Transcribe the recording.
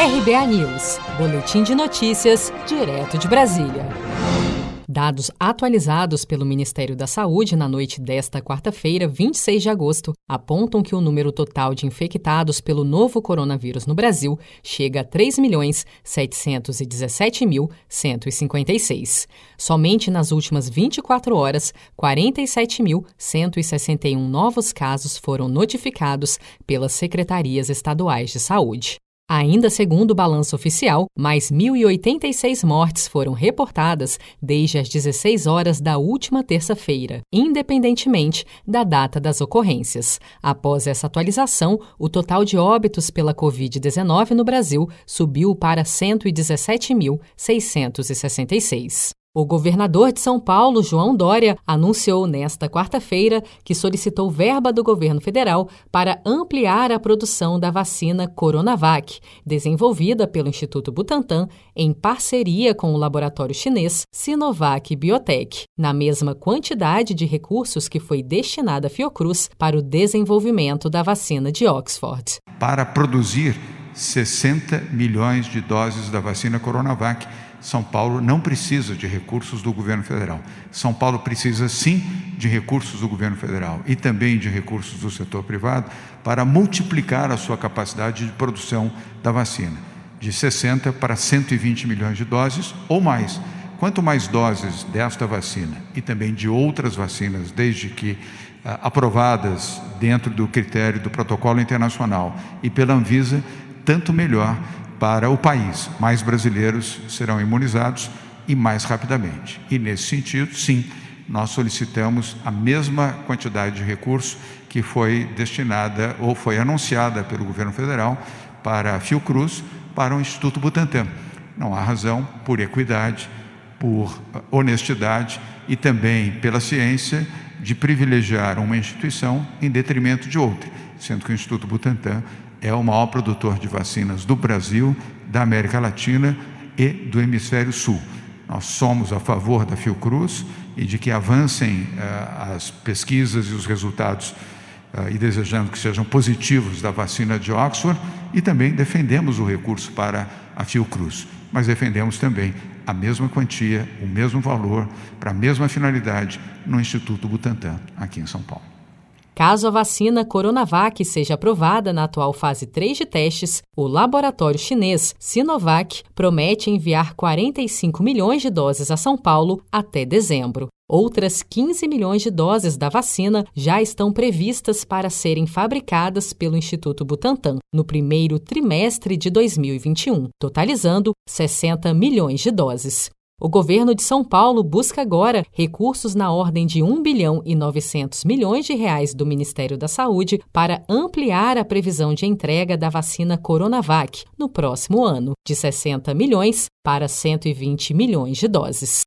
RBA News, Boletim de Notícias, direto de Brasília. Dados atualizados pelo Ministério da Saúde na noite desta quarta-feira, 26 de agosto, apontam que o número total de infectados pelo novo coronavírus no Brasil chega a 3.717.156. Somente nas últimas 24 horas, 47.161 novos casos foram notificados pelas secretarias estaduais de saúde. Ainda segundo o balanço oficial, mais 1.086 mortes foram reportadas desde as 16 horas da última terça-feira, independentemente da data das ocorrências. Após essa atualização, o total de óbitos pela Covid-19 no Brasil subiu para 117.666. O governador de São Paulo, João Dória, anunciou nesta quarta-feira que solicitou verba do governo federal para ampliar a produção da vacina Coronavac, desenvolvida pelo Instituto Butantan em parceria com o laboratório chinês Sinovac Biotech, na mesma quantidade de recursos que foi destinada à Fiocruz para o desenvolvimento da vacina de Oxford. Para produzir 60 milhões de doses da vacina Coronavac, são Paulo não precisa de recursos do governo federal. São Paulo precisa sim de recursos do governo federal e também de recursos do setor privado para multiplicar a sua capacidade de produção da vacina, de 60 para 120 milhões de doses ou mais. Quanto mais doses desta vacina e também de outras vacinas, desde que ah, aprovadas dentro do critério do protocolo internacional e pela Anvisa, tanto melhor para o país. Mais brasileiros serão imunizados e mais rapidamente. E nesse sentido, sim, nós solicitamos a mesma quantidade de recursos que foi destinada ou foi anunciada pelo governo federal para a Fiocruz, para o Instituto Butantan. Não há razão, por equidade, por honestidade e também pela ciência, de privilegiar uma instituição em detrimento de outra, sendo que o Instituto Butantan é o maior produtor de vacinas do Brasil, da América Latina e do Hemisfério Sul. Nós somos a favor da Fiocruz e de que avancem uh, as pesquisas e os resultados uh, e desejando que sejam positivos da vacina de Oxford e também defendemos o recurso para a Fiocruz, mas defendemos também a mesma quantia, o mesmo valor, para a mesma finalidade no Instituto Butantan, aqui em São Paulo. Caso a vacina Coronavac seja aprovada na atual fase 3 de testes, o laboratório chinês Sinovac promete enviar 45 milhões de doses a São Paulo até dezembro. Outras 15 milhões de doses da vacina já estão previstas para serem fabricadas pelo Instituto Butantan no primeiro trimestre de 2021, totalizando 60 milhões de doses. O governo de São Paulo busca agora recursos na ordem de 1 bilhão e 900 milhões de reais do Ministério da Saúde para ampliar a previsão de entrega da vacina Coronavac no próximo ano, de 60 milhões para 120 milhões de doses.